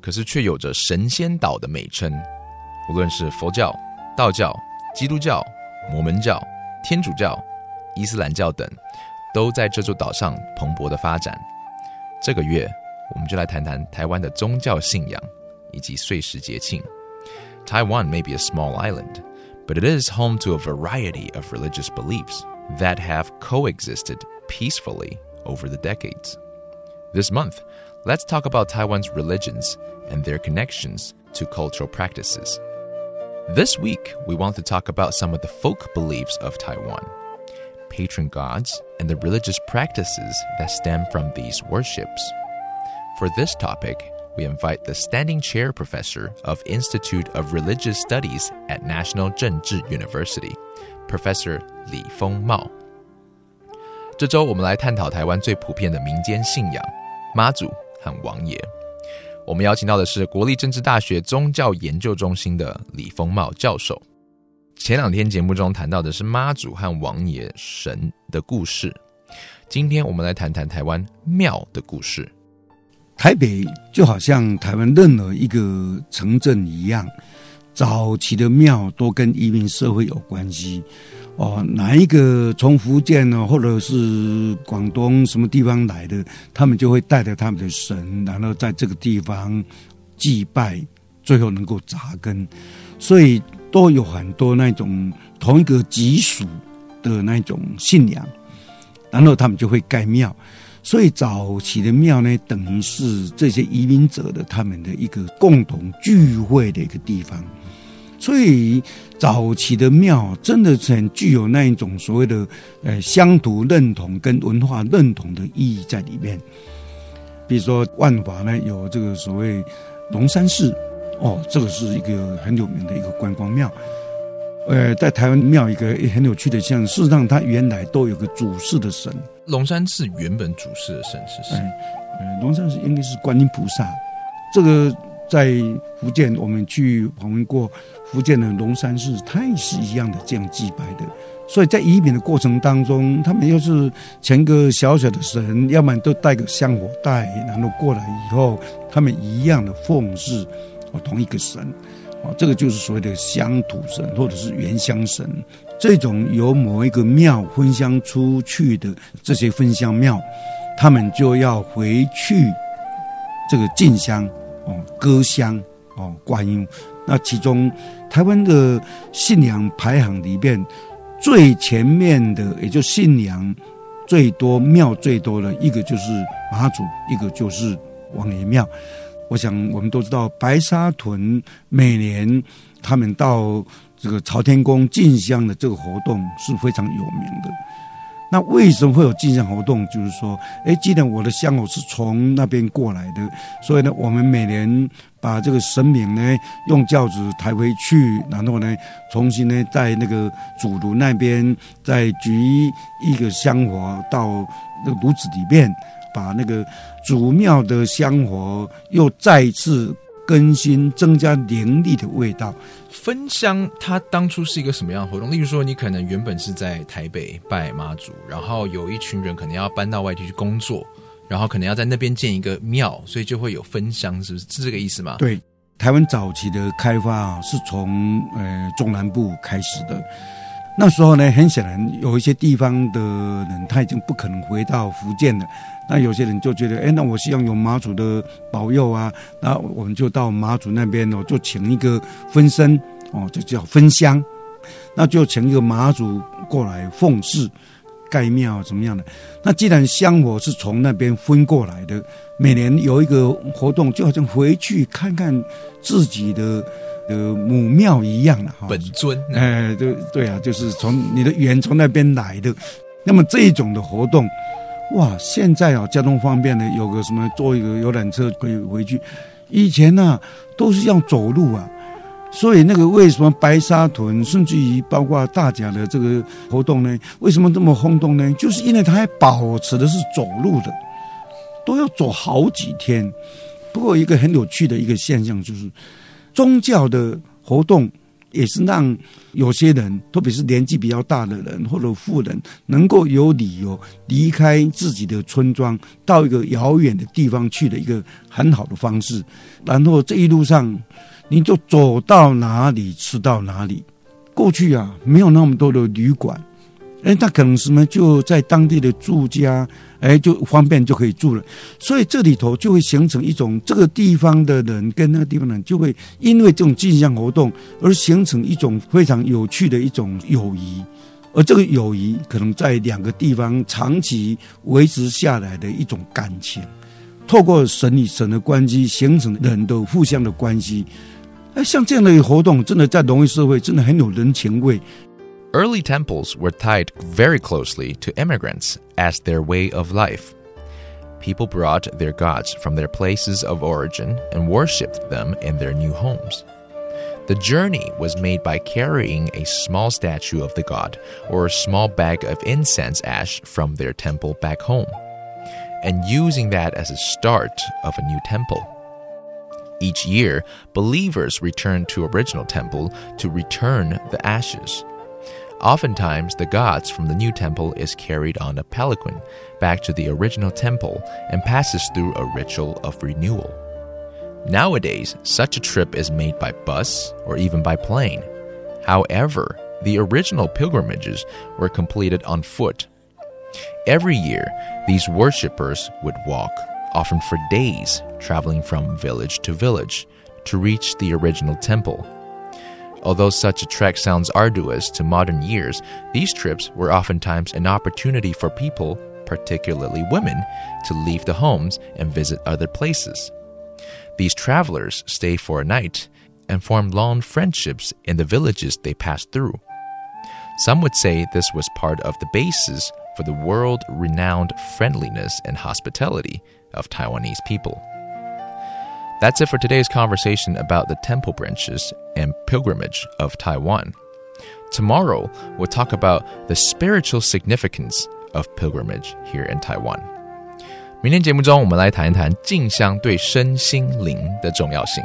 可是却有着神仙岛的美称。无论是佛教、道教、基督教、摩门教、天主教、伊斯兰教等，都在这座岛上蓬勃的发展。这个月，我们就来谈谈台湾的宗教信仰以及岁时节庆。Taiwan may be a small island, but it is home to a variety of religious beliefs that have coexisted peacefully over the decades. This month, let's talk about Taiwan's religions and their connections to cultural practices. This week, we want to talk about some of the folk beliefs of Taiwan, patron gods, and the religious practices that stem from these worships. For this topic, we invite the standing chair professor of Institute of Religious Studies at National Zhengzhi University, Professor Li Fengmao. 这周我们来探讨台湾最普遍的民间信仰——妈祖 王爷。我们邀请到的是国立政治大学宗教研究中心的李丰茂教授。前两天节目中谈到的是妈祖和王爷神的故事，今天我们来谈谈台湾庙的故事。台北就好像台湾任何一个城镇一样，早期的庙都跟移民社会有关系。哦，哪一个从福建呢，或者是广东什么地方来的，他们就会带着他们的神，然后在这个地方祭拜，最后能够扎根，所以都有很多那种同一个级属的那种信仰，然后他们就会盖庙，所以早期的庙呢，等于是这些移民者的他们的一个共同聚会的一个地方。所以早期的庙真的是很具有那一种所谓的呃乡土认同跟文化认同的意义在里面。比如说万华呢有这个所谓龙山寺，哦，这个是一个很有名的一个观光庙。呃，在台湾庙一个很有趣的像，事实上它原来都有个主事的神。龙山寺原本主事的神是谁？呃，龙山寺应该是观音菩萨。这个在福建我们去访问过。福建的龙山寺，它也是一样的这样祭拜的，所以在移民的过程当中，他们又是前个小小的神，要不然都带个香火袋，然后过来以后，他们一样的奉祀哦同一个神，哦这个就是所谓的乡土神或者是原乡神，这种由某一个庙分香出去的这些分香庙，他们就要回去这个进香哦歌香哦观音。那其中，台湾的信仰排行里面最前面的，也就信仰最多、庙最多的一个就是妈祖，一个就是王爷庙。我想我们都知道，白沙屯每年他们到这个朝天宫进香的这个活动是非常有名的。那为什么会有进香活动？就是说，哎，既然我的香火是从那边过来的，所以呢，我们每年把这个神明呢用轿子抬回去，然后呢，重新呢在那个主炉那边再举一个香火到那个炉子里面，把那个主庙的香火又再次。更新、增加灵力的味道。分香，它当初是一个什么样的活动？例如说，你可能原本是在台北拜妈祖，然后有一群人可能要搬到外地去工作，然后可能要在那边建一个庙，所以就会有分香，是不是？是这个意思吗？对，台湾早期的开发啊，是从呃中南部开始的。那时候呢，很显然有一些地方的人他已经不可能回到福建了。那有些人就觉得，哎，那我希望有妈祖的保佑啊，那我们就到妈祖那边哦，就请一个分身哦，就叫分香，那就请一个妈祖过来奉祀、盖庙怎么样的？那既然香火是从那边分过来的，每年有一个活动，就好像回去看看自己的。的母庙一样的哈，本尊哎，对对啊，就是从你的源从那边来的。那么这一种的活动，哇，现在啊交通方便的，有个什么坐一个游览车可以回去。以前呢、都是要走路啊，所以那个为什么白沙屯，甚至于包括大甲的这个活动呢，为什么这么轰动呢？就是因为它还保持的是走路的，都要走好几天。不过一个很有趣的一个现象就是，宗教的活动也是让有些人，特别是年纪比较大的人或者富人，能够有理由离开自己的村庄，到一个遥远的地方去的一个很好的方式。然后这一路上，你就走到哪里吃到哪里。过去啊，没有那么多的旅馆，哎，那可能什么就在当地的住家，哎，就方便就可以住了。所以这里头就会形成一种这个地方的人跟那个地方的人就会因为这种进香活动而形成一种非常有趣的一种友谊，而这个友谊可能在两个地方长期维持下来的一种感情，透过神与神的关系形成人的互相的关系。哎，像这样的活动，真的在农业社会真的很有人情味。Early temples were tied very closely to immigrants as their way of life. People brought their gods from their places of origin and worshipped them in their new homes. The journey was made by carrying a small statue of the god or a small bag of incense ash from their temple back home, and using that as a start of a new temple. Each year, believers return to original temple to return the ashes. Oftentimes, the gods from the new temple is carried on a palanquin back to the original temple and passes through a ritual of renewal. Nowadays, such a trip is made by bus or even by plane. However, the original pilgrimages were completed on foot. Every year, these worshippers would walk, often for days, traveling from village to village to reach the original temple. Although such a trek sounds arduous to modern ears, these trips were oftentimes an opportunity for people, particularly women, to leave the homes and visit other places. These travelers stay for a night and form long friendships in the villages they passed through. Some would say this was part of the basis for the world renowned friendliness and hospitality of Taiwanese people. That's it for today's conversation about the temple branches and pilgrimage of Taiwan. Tomorrow, we'll talk about the spiritual significance of pilgrimage here in Taiwan. 明天节目中，我们来谈一谈进香对身心灵的重要性。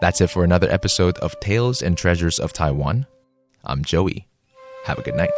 That's it for another episode of Tales and Treasures of Taiwan. I'm Joey. Have a good night.